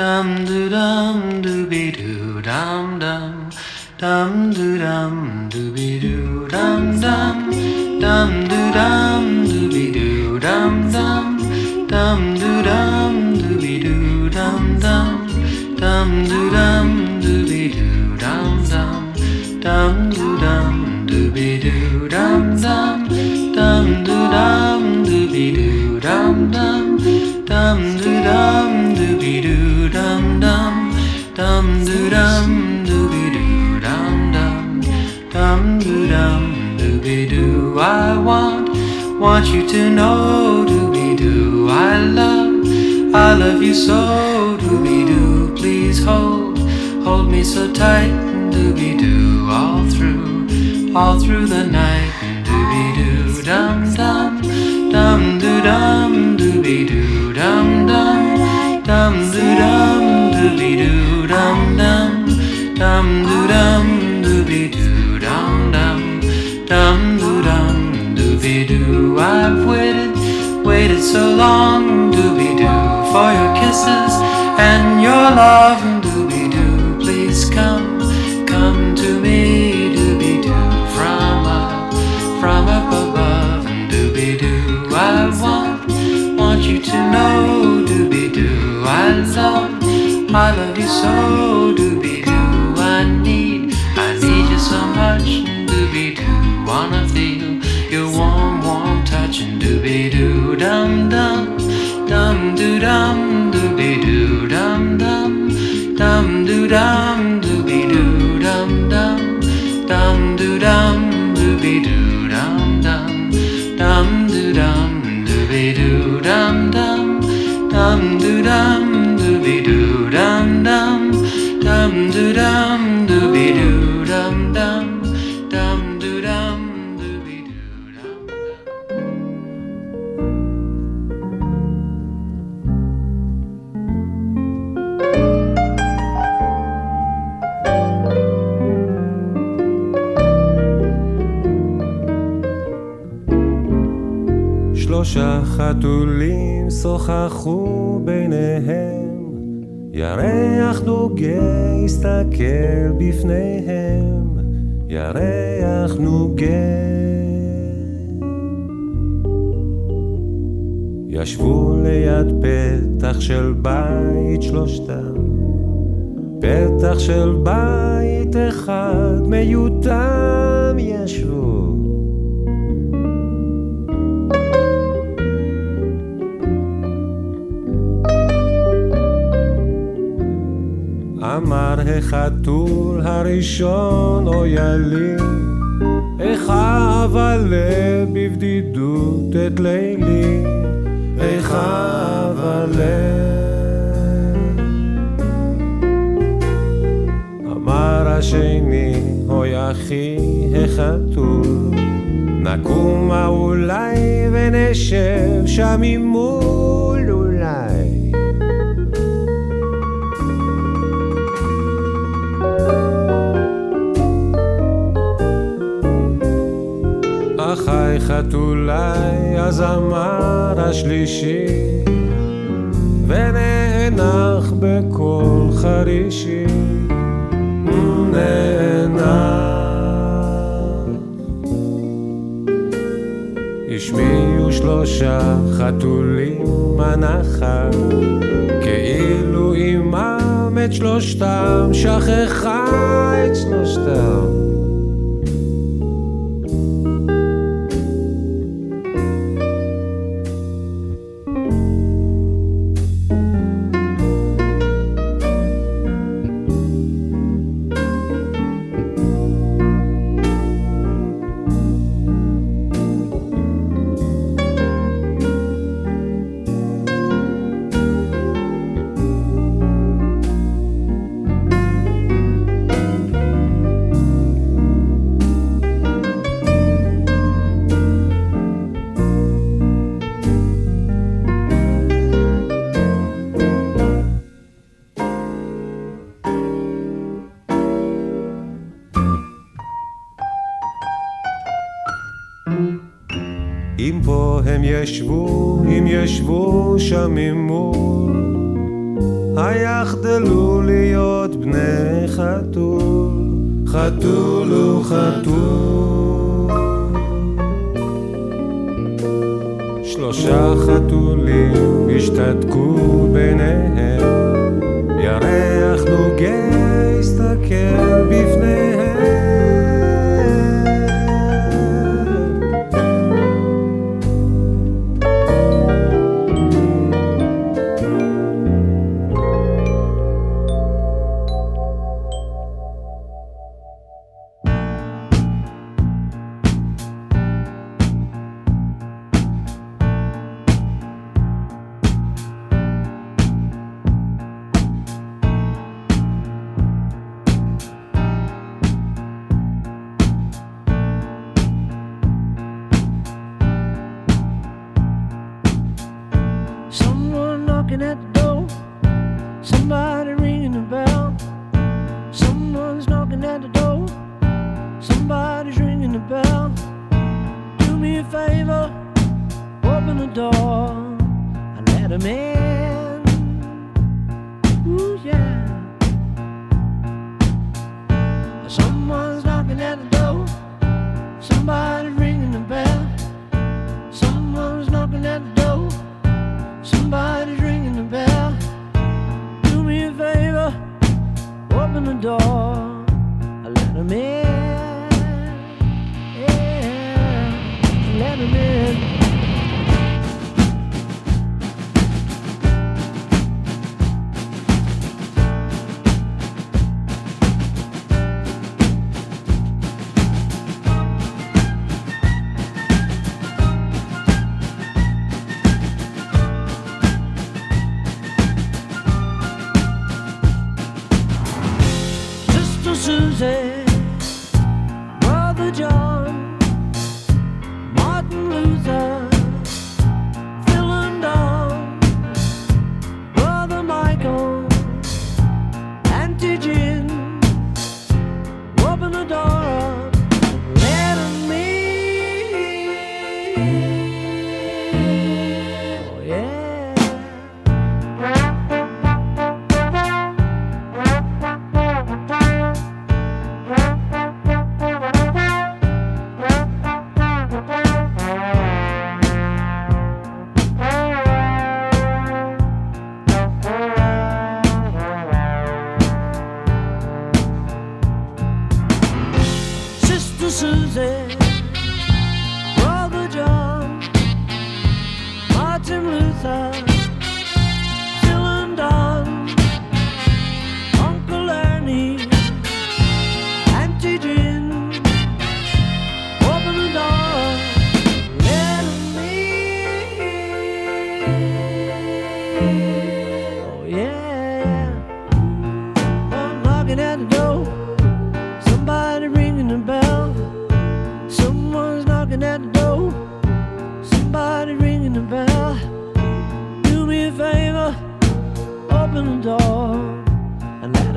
Dum doo dum, dooby doo dum dum, dum doo dum, dooby doo dum dum, dum doo dum, dooby doo dum dum, dum doo dum, dooby doo dum dum, dum doo dum, dooby doo dum dum. Dum doo dum dooby doo dum dum dum doo dum dooby doo dum dum dum doo dum dooby doo I want want you to know dooby doo I love I love you so dooby doo please hold hold me so tight dooby doo all through all through the night dooby doo dum dum dum doo dum and love dooby doo please come come to me dooby doo from up from up above and dooby doo I want want you to know dooby doo I love I love you so dooby doo I need I need you so much dooby doo wanna feel your warm warm touch and dooby doo dum dum dum doo dum ירח נוגה הסתכל בפניהם, ירח נוגה. ישבו ליד פתח של בית שלושתם, פתח של בית אחד מיותם ישבו. אמר החתול הראשון אויה לי, איך אבלה בבדידות את לילי, איך אבלה. אמר השני, אוי אחי החתול, נקומה אולי ונשב שם ממול חתולי הזמר השלישי ונאנח בקול חרישי נאנח השמיעו שלושה חתולים הנחה כאילו אימם את שלושתם שכחה את שלושתם. ישבו, אם ישבו שם ממול, היחדלו להיות בני חתול, חתול הוא חתול. שלושה חתולים השתתקו ביניהם, ירח נוגה הסתכל בפני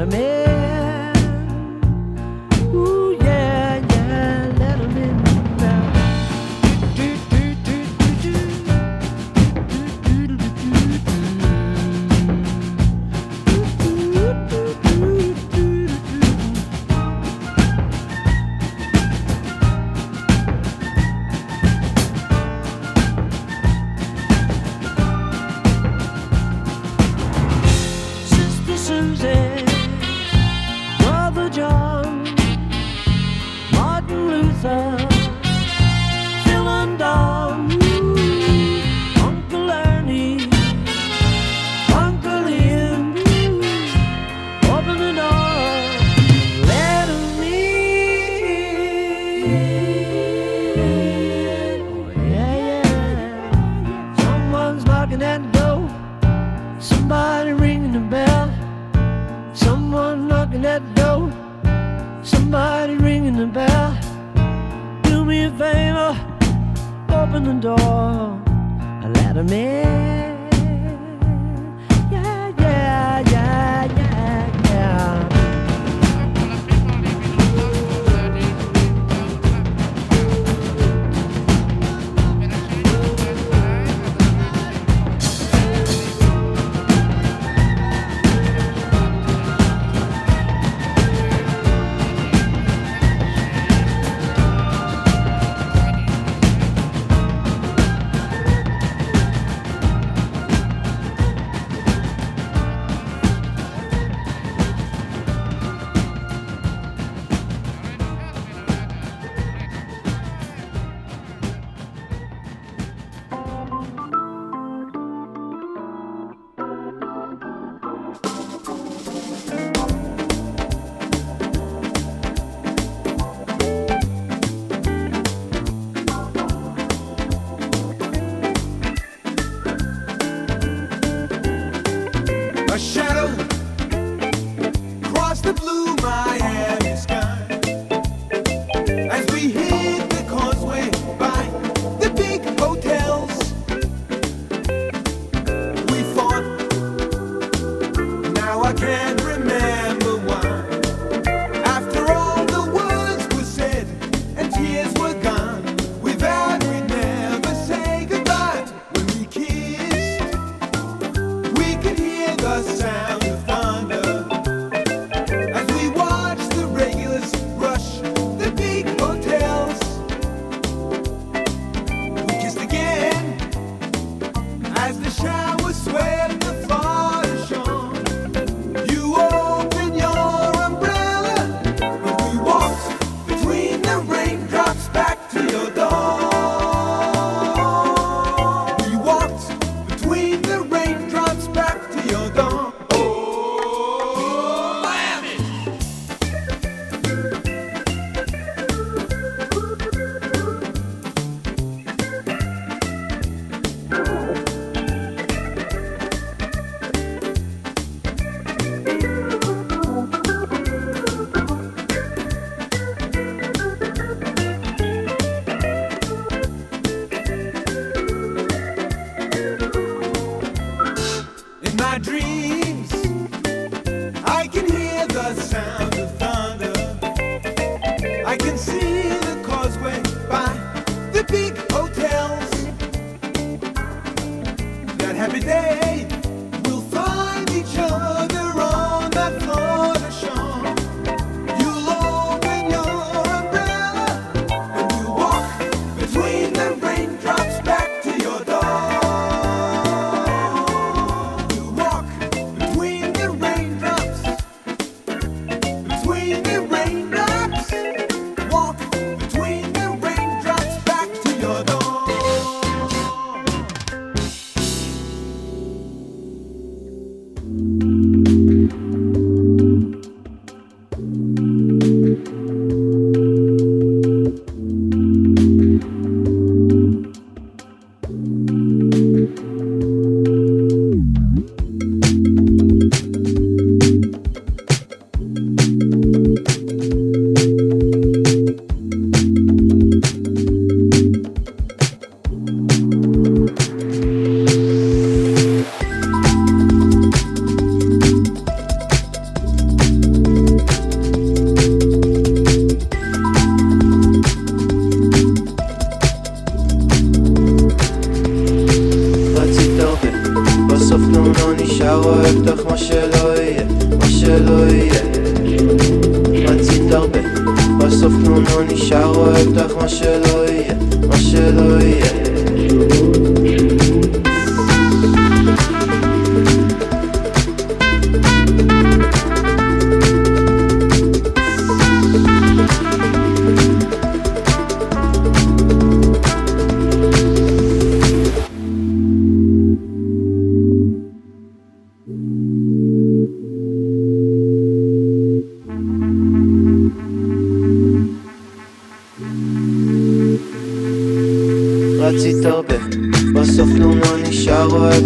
mais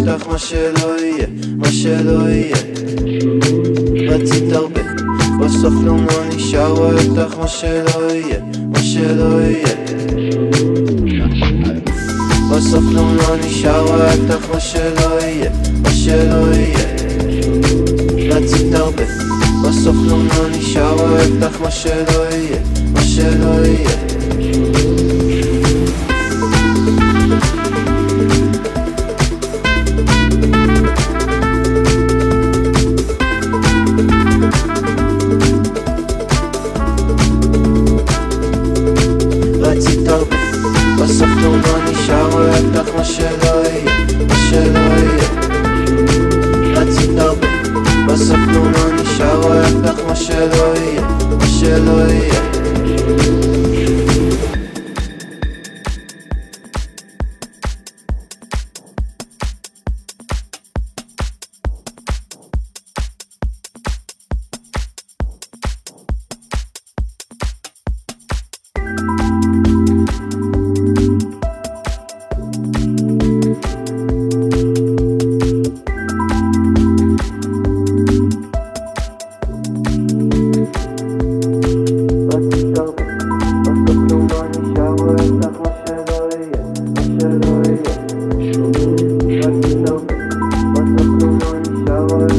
איתך מה שלא יהיה, מה שלא יהיה. רצית הרבה, בסוף כלום לא נשאר, רואה אותך מה שלא יהיה, מה שלא יהיה. בסוף כלום לא נשאר, רואה אותך מה שלא יהיה, מה שלא יהיה. רצית הרבה, בסוף כלום לא נשאר, רואה אותך מה שלא יהיה, מה שלא יהיה.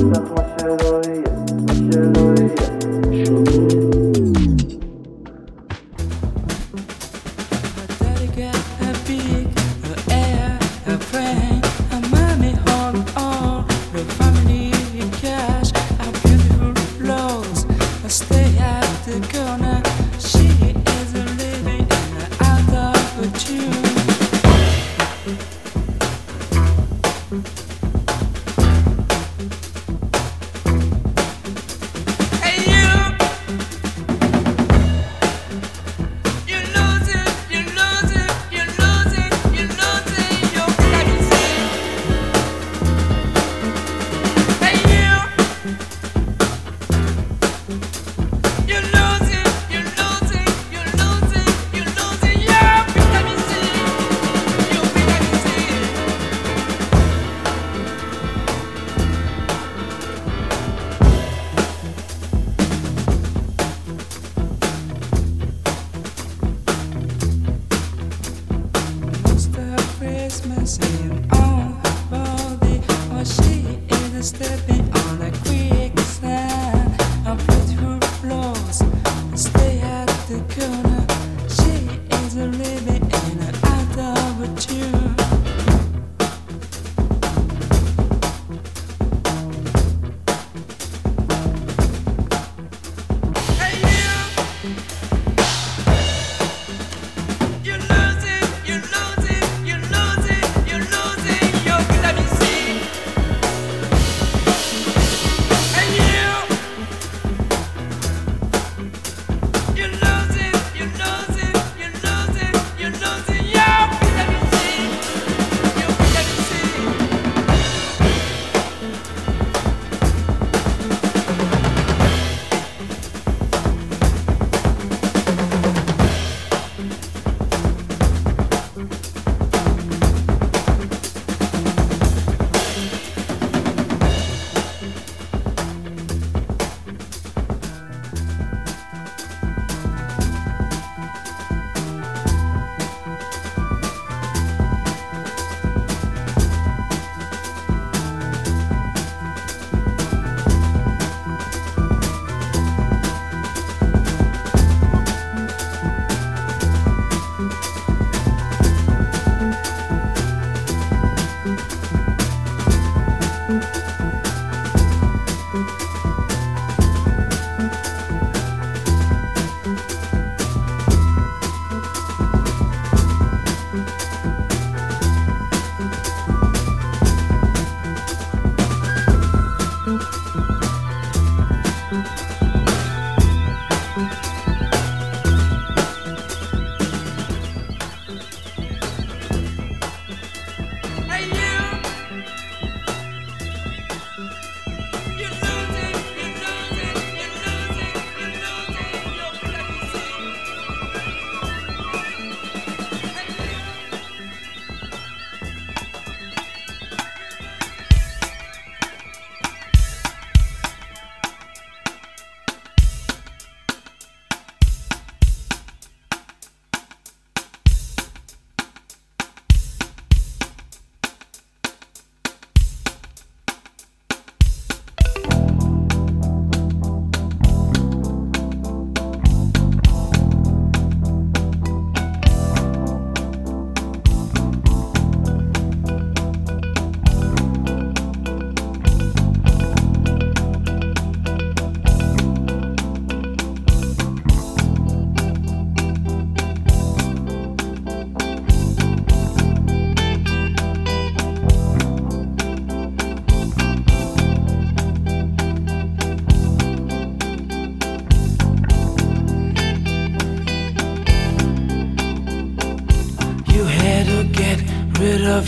the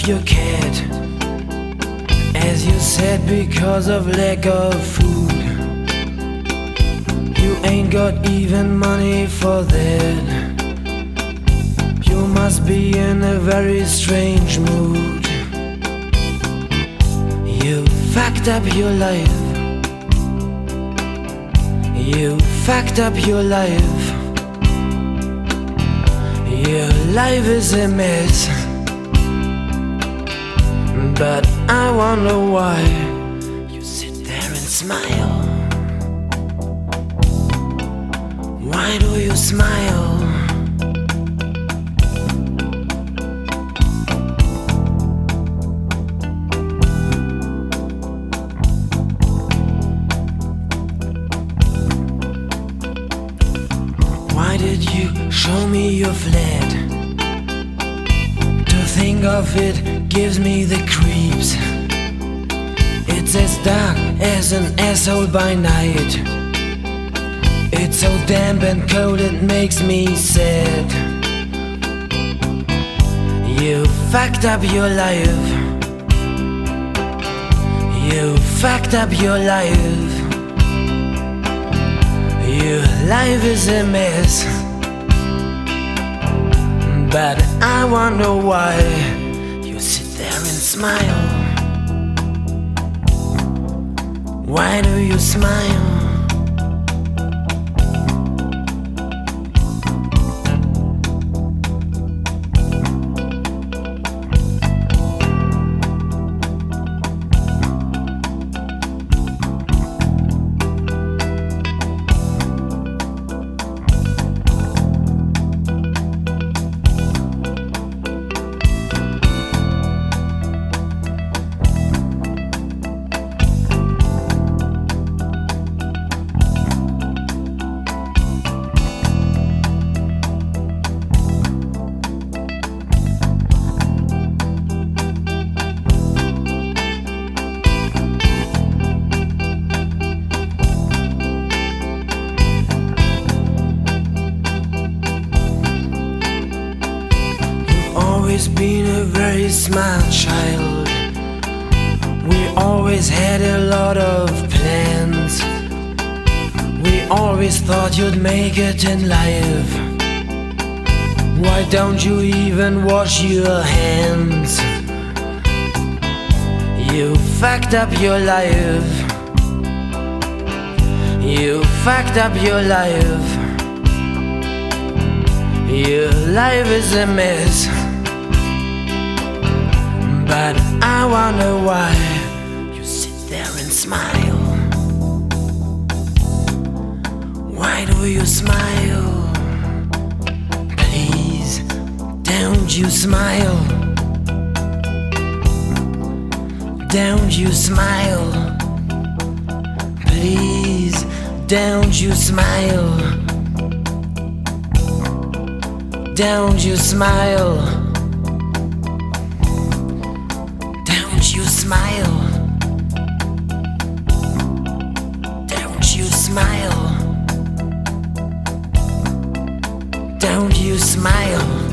your cat. As you said, because of lack of food. You ain't got even money for that. You must be in a very strange mood. You fucked up your life. You fucked up your life. Your life is a mess. But I wonder why you sit there and smile. Why do you smile? Asshole by night. It's so damp and cold it makes me sad. You fucked up your life. You fucked up your life. Your life is a mess. But I wonder why you sit there and smile. Why do you smile? In life. Why don't you even wash your hands? You fucked up your life. You fucked up your life. Your life is a mess. But I wonder why you sit there and smile. Why do you smile? Please, don't you smile. Don't you smile. Please, don't you smile. Don't you smile. Don't you smile. Don't you smile. You smile.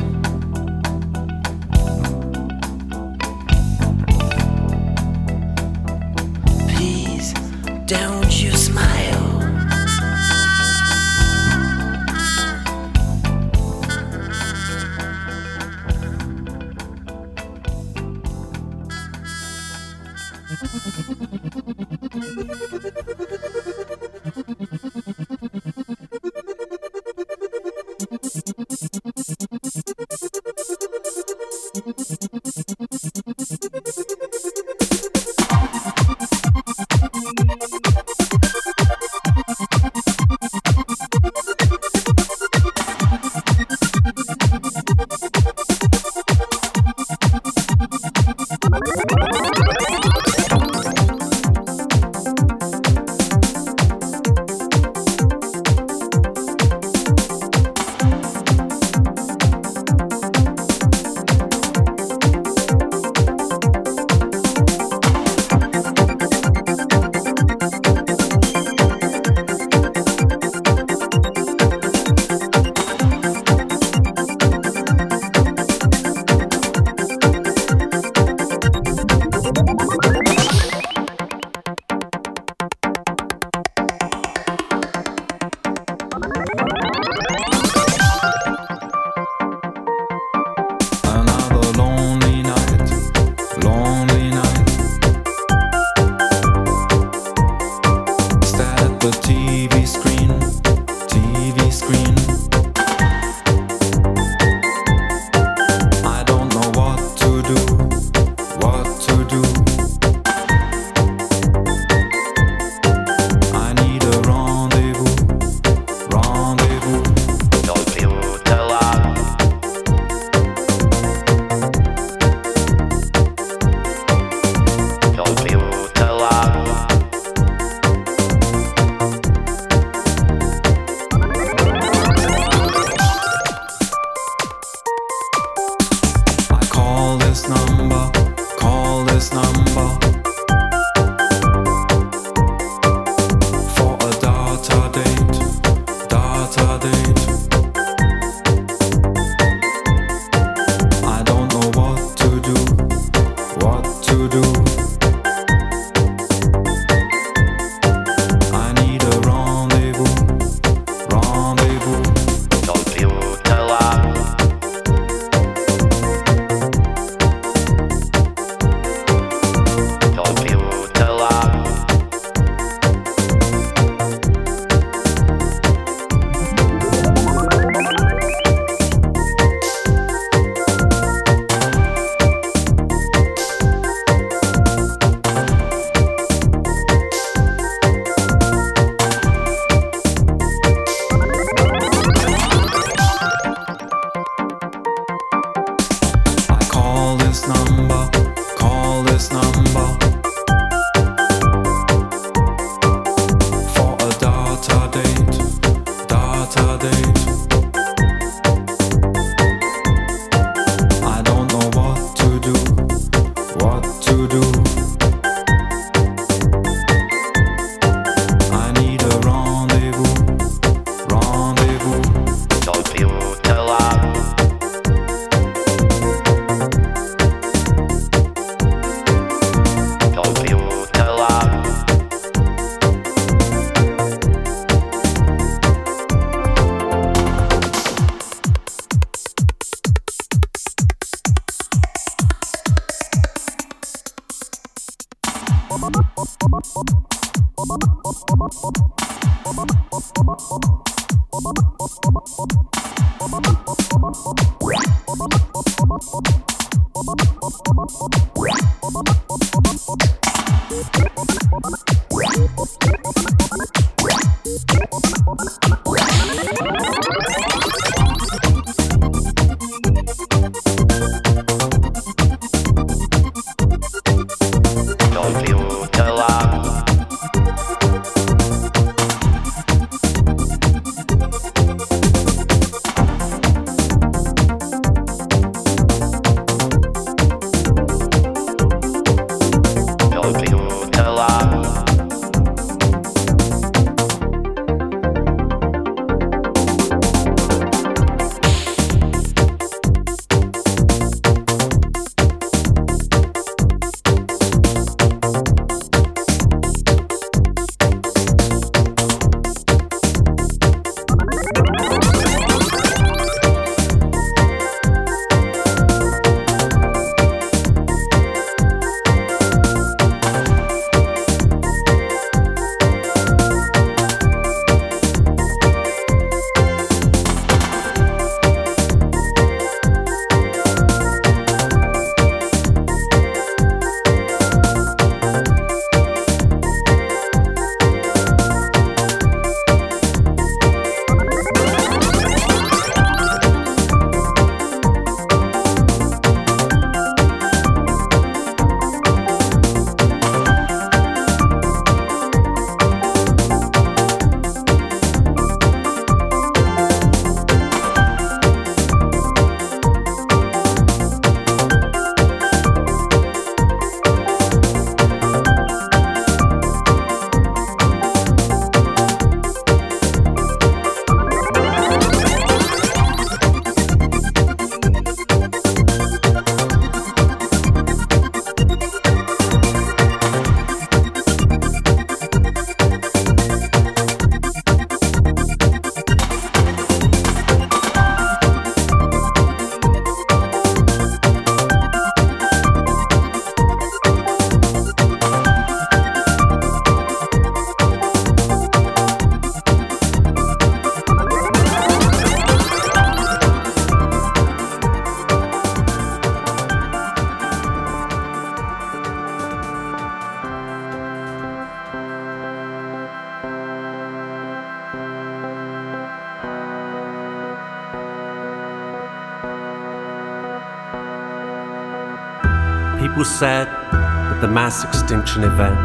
People said that the mass extinction event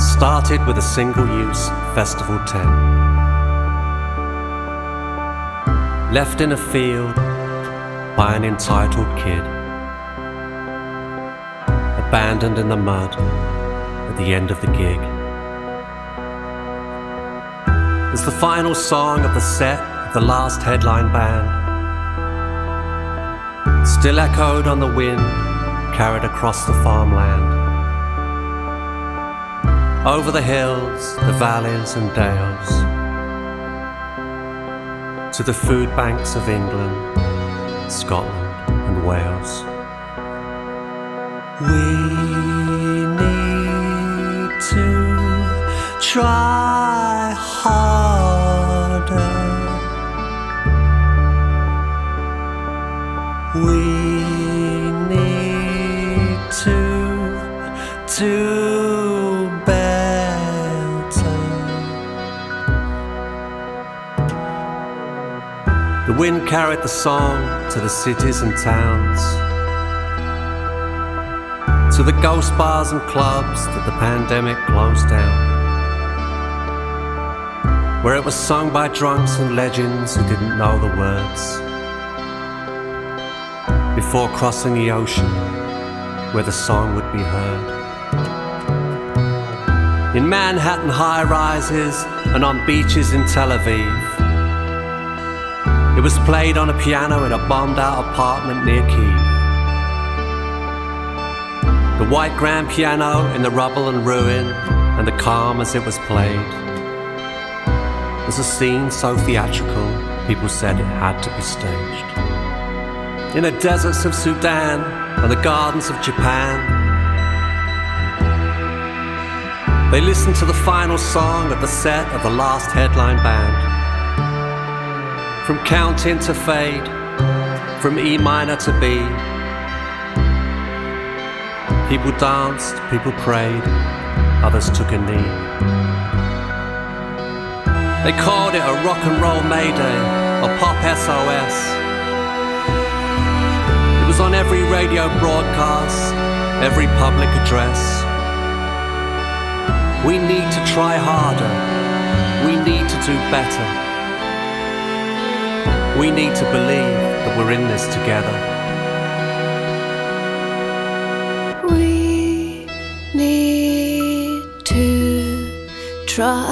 started with a single use festival tent. Left in a field by an entitled kid. Abandoned in the mud at the end of the gig. As the final song of the set of the last headline band still echoed on the wind, carried across the farmland. Over the hills, the valleys and dales, to the food banks of England, Scotland and Wales. We the song to the cities and towns, to the ghost bars and clubs that the pandemic closed down. Where it was sung by drunks and legends who didn't know the words before crossing the ocean where the song would be heard. In Manhattan high rises and on beaches in Tel Aviv. It was played on a piano in a bombed out apartment near Kiev. The white grand piano in the rubble and ruin, and the calm as it was played. Was a scene so theatrical, people said it had to be staged in the deserts of Sudan and the gardens of Japan. They listened to the final song of the set of the last headline band. From counting to fade, from E minor to B. People danced, people prayed, others took a knee. They called it a rock and roll mayday, a pop SOS It was on every radio broadcast, every public address. We need to try harder. We need to do better. We need to believe that we're in this together. We need to try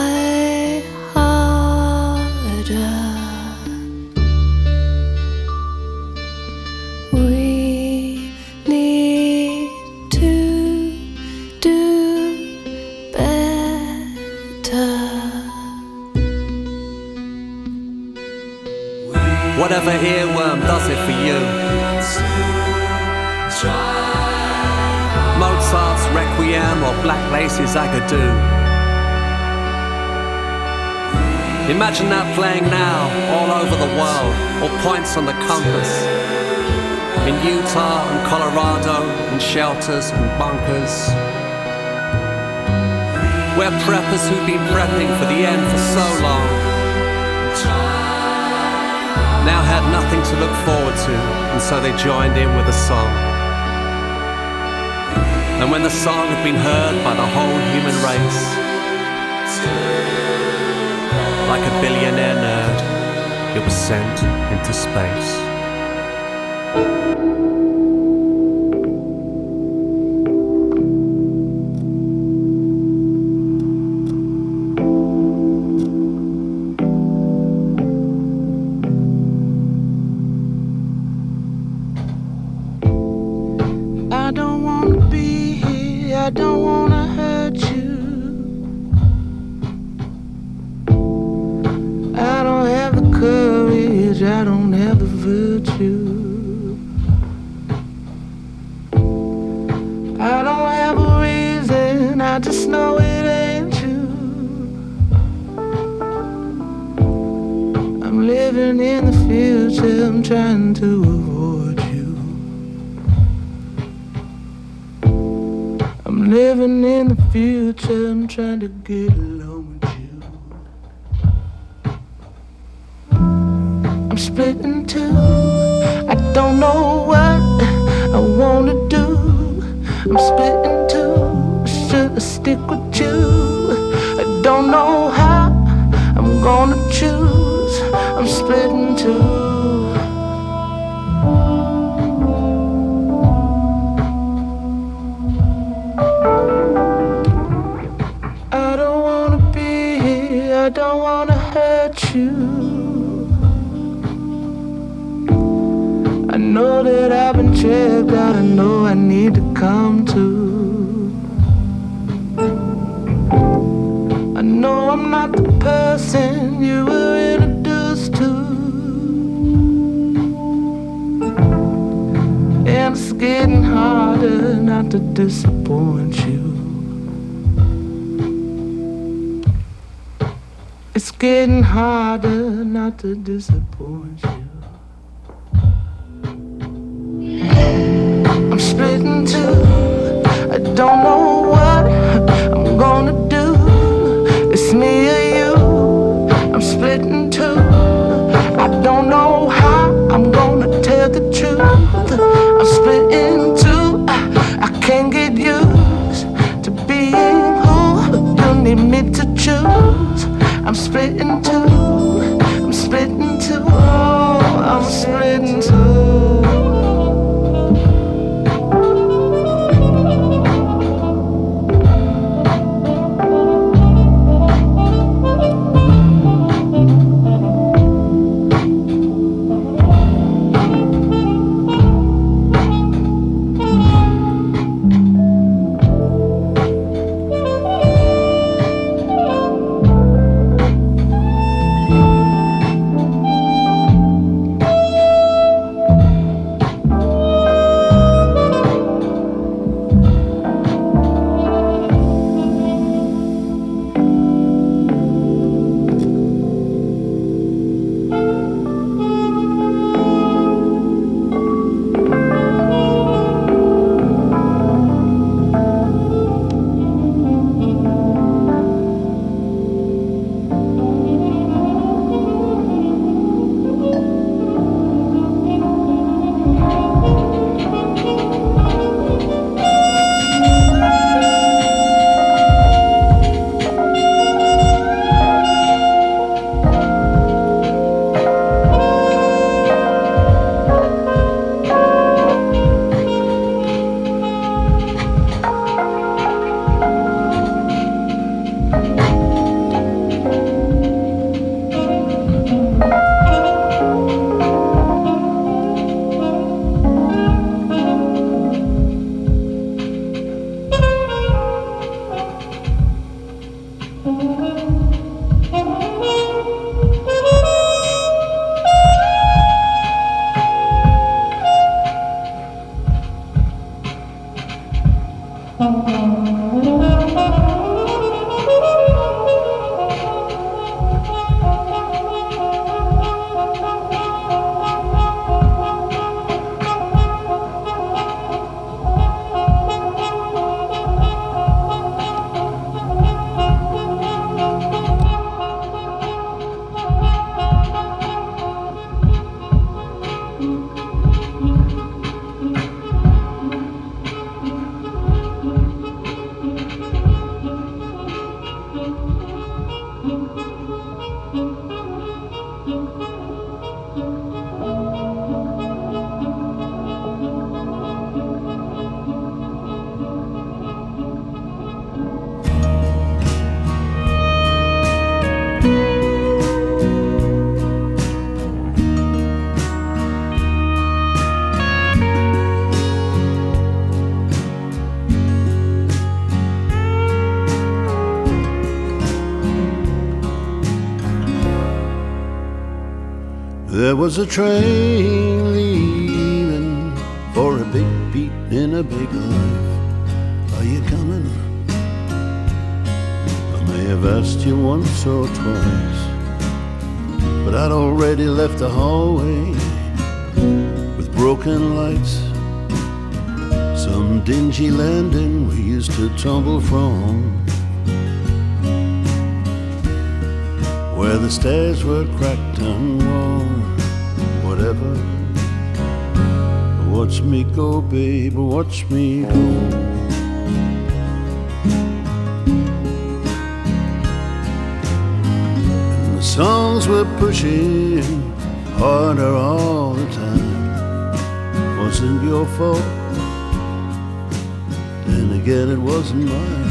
Imagine that playing now all over the world, or points on the compass. In Utah and Colorado, in shelters and bunkers. Where preppers who've been prepping for the end for so long now had nothing to look forward to, and so they joined in with a song. And when the song had been heard by the whole human race, like a billionaire nerd, it was sent into space. Know that I've been checked out. I know I need to come to. I know I'm not the person you were introduced to. And it's getting harder not to disappoint you. It's getting harder not to disappoint you. I'm splitting two. I don't know what I'm gonna do. It's me or you. I'm splitting two. I don't know how I'm gonna tell the truth. I'm splitting two. I, I can't get used to being who you need me to choose. I'm splitting two. I'm splitting two. Oh, I'm splitting two. Was a train leaving for a big beat in a big life. Are you coming? I may have asked you once or twice, but I'd already left the hallway with broken lights. Some dingy landing we used to tumble from. Where the stairs were cracked and worn, Watch me go, babe, watch me go. And the songs were pushing harder all the time. Wasn't your fault, and again it wasn't mine.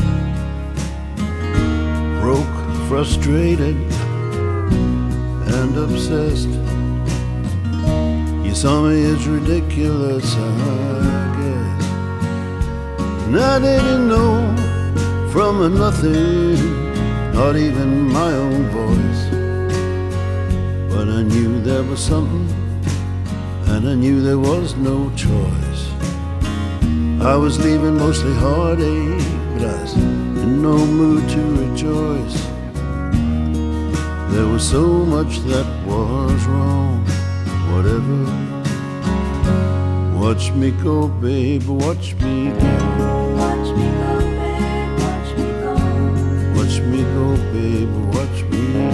Broke, frustrated, and obsessed. Me as ridiculous, I guess. And I didn't know from a nothing, not even my own voice. But I knew there was something, and I knew there was no choice. I was leaving mostly heartache, but I was in no mood to rejoice. There was so much that was wrong, whatever. Watch me go, babe, watch me go. Watch me go, babe, watch me go. Watch me go, babe, watch me go.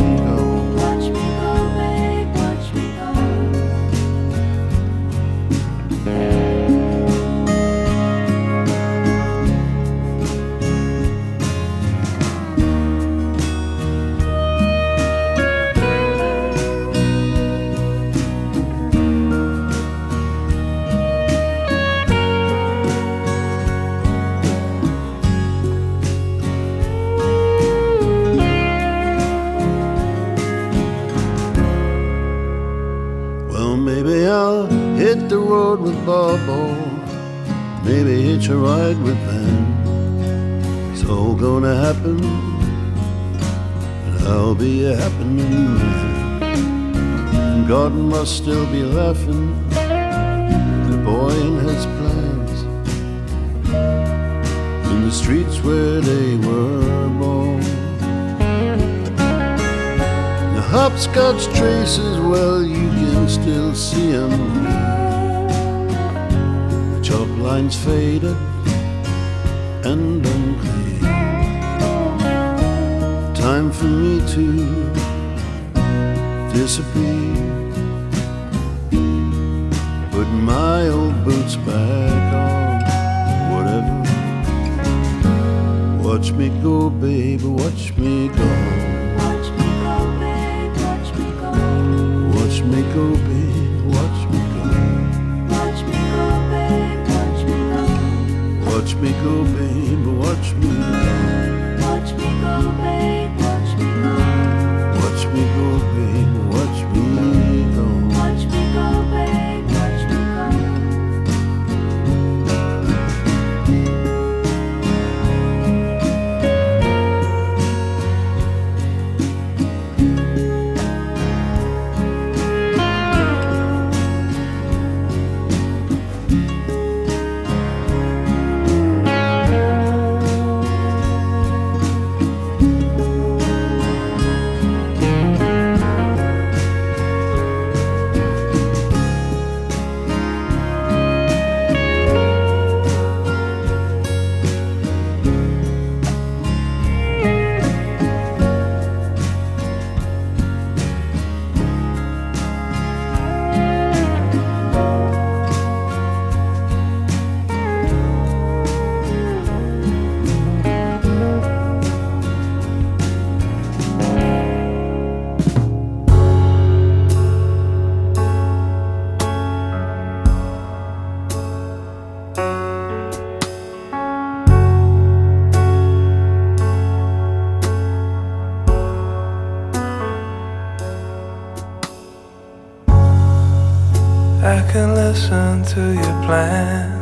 Traces, well, you can still see 'em. The chalk lines faded and unclear. Time for me to disappear. Listen to your plans.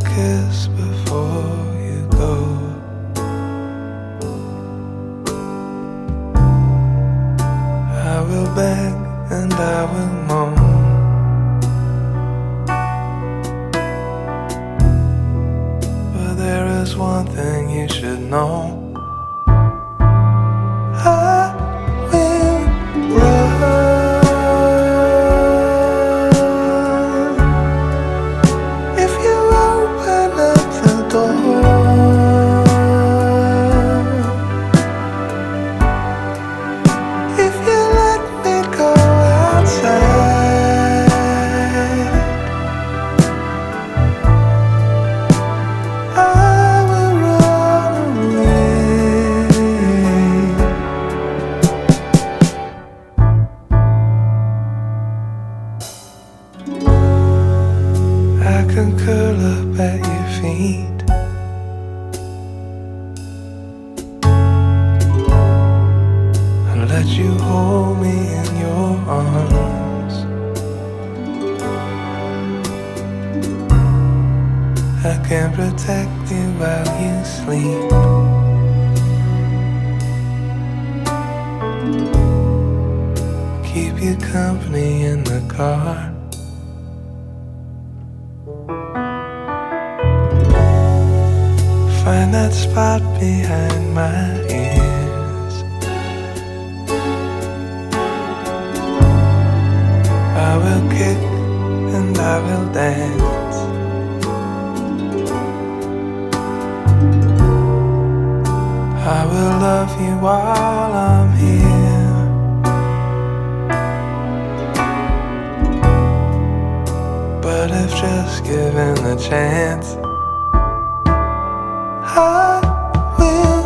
Kiss before I will love you while I'm here. But if just given the chance, I will.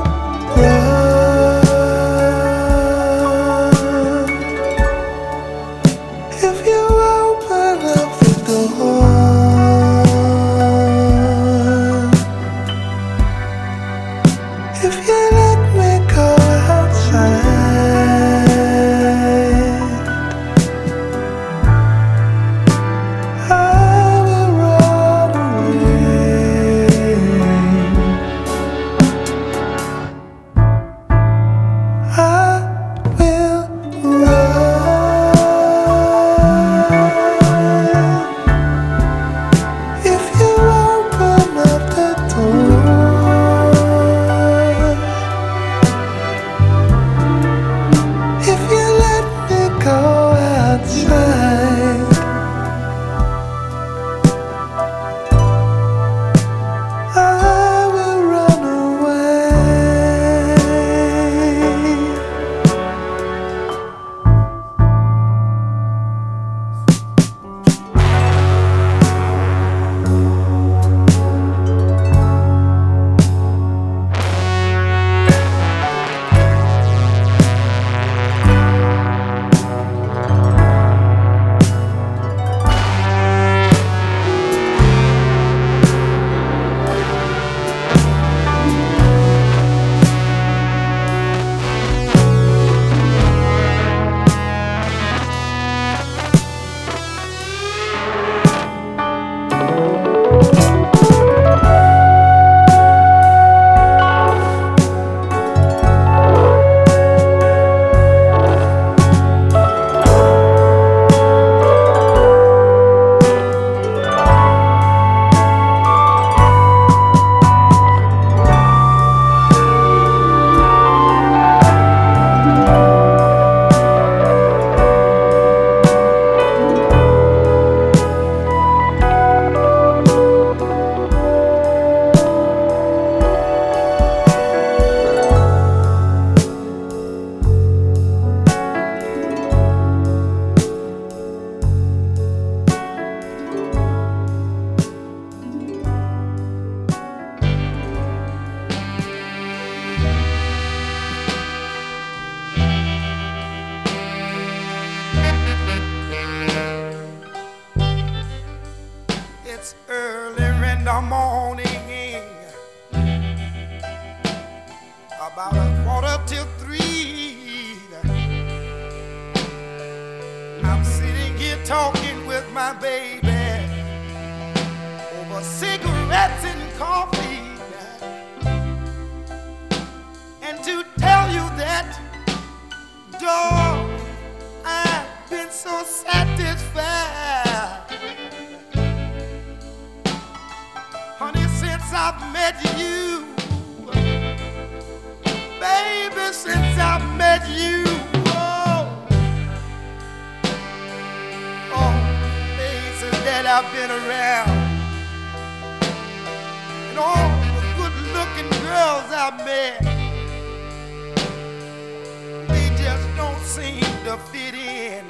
To fit in.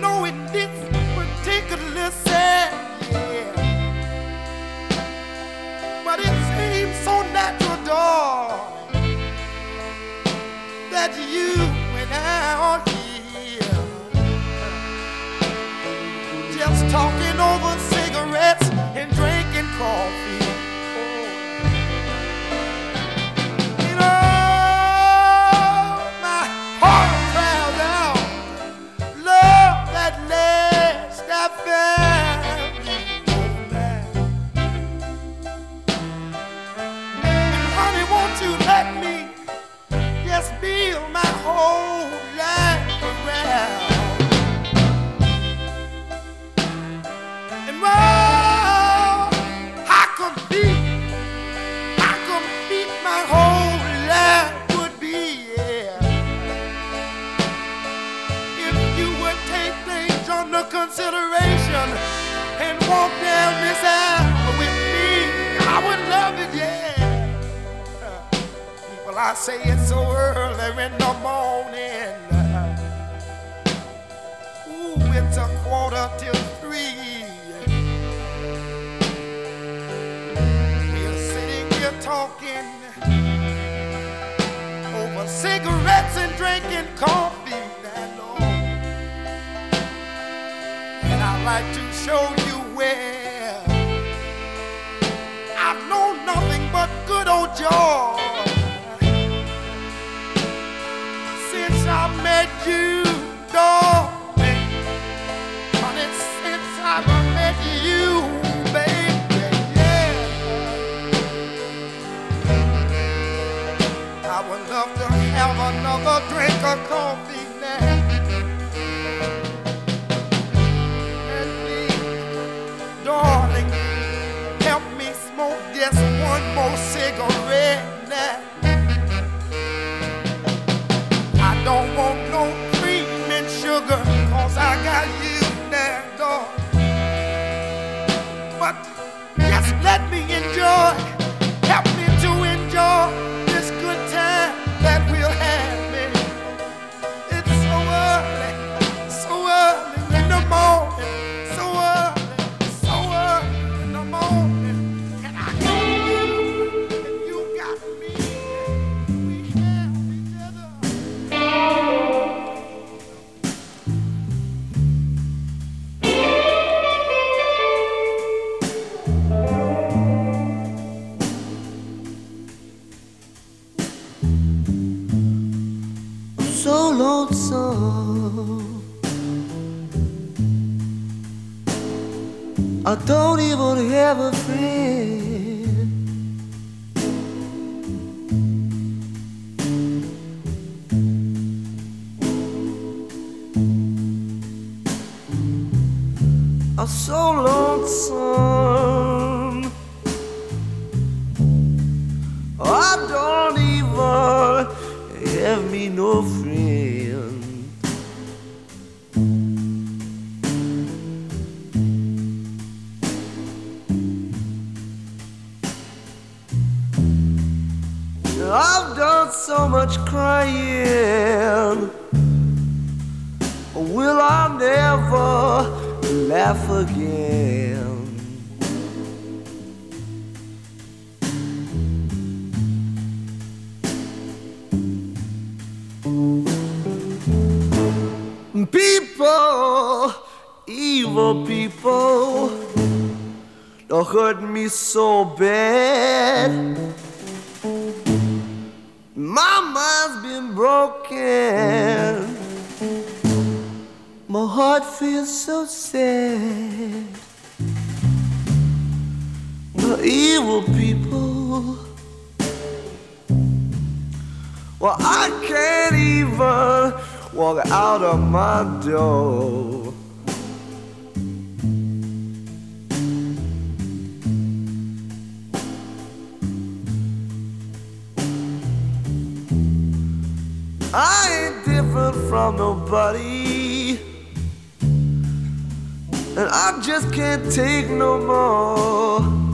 No, in this particular set, yeah. But it seems so natural, darling, that you went out here just talking over cigarettes and drinking coffee. I say it's so early in the morning. Ooh, it's a quarter till three. We're sitting here talking over cigarettes and drinking coffee. And I'd like to show you where I know nothing but good old joy. I met you, so much crying. Will I never laugh again? People, evil people, don't hurt me so bad. My mind's been broken. My heart feels so sad. The evil people. Well, I can't even walk out of my door. I ain't different from nobody. And I just can't take no more.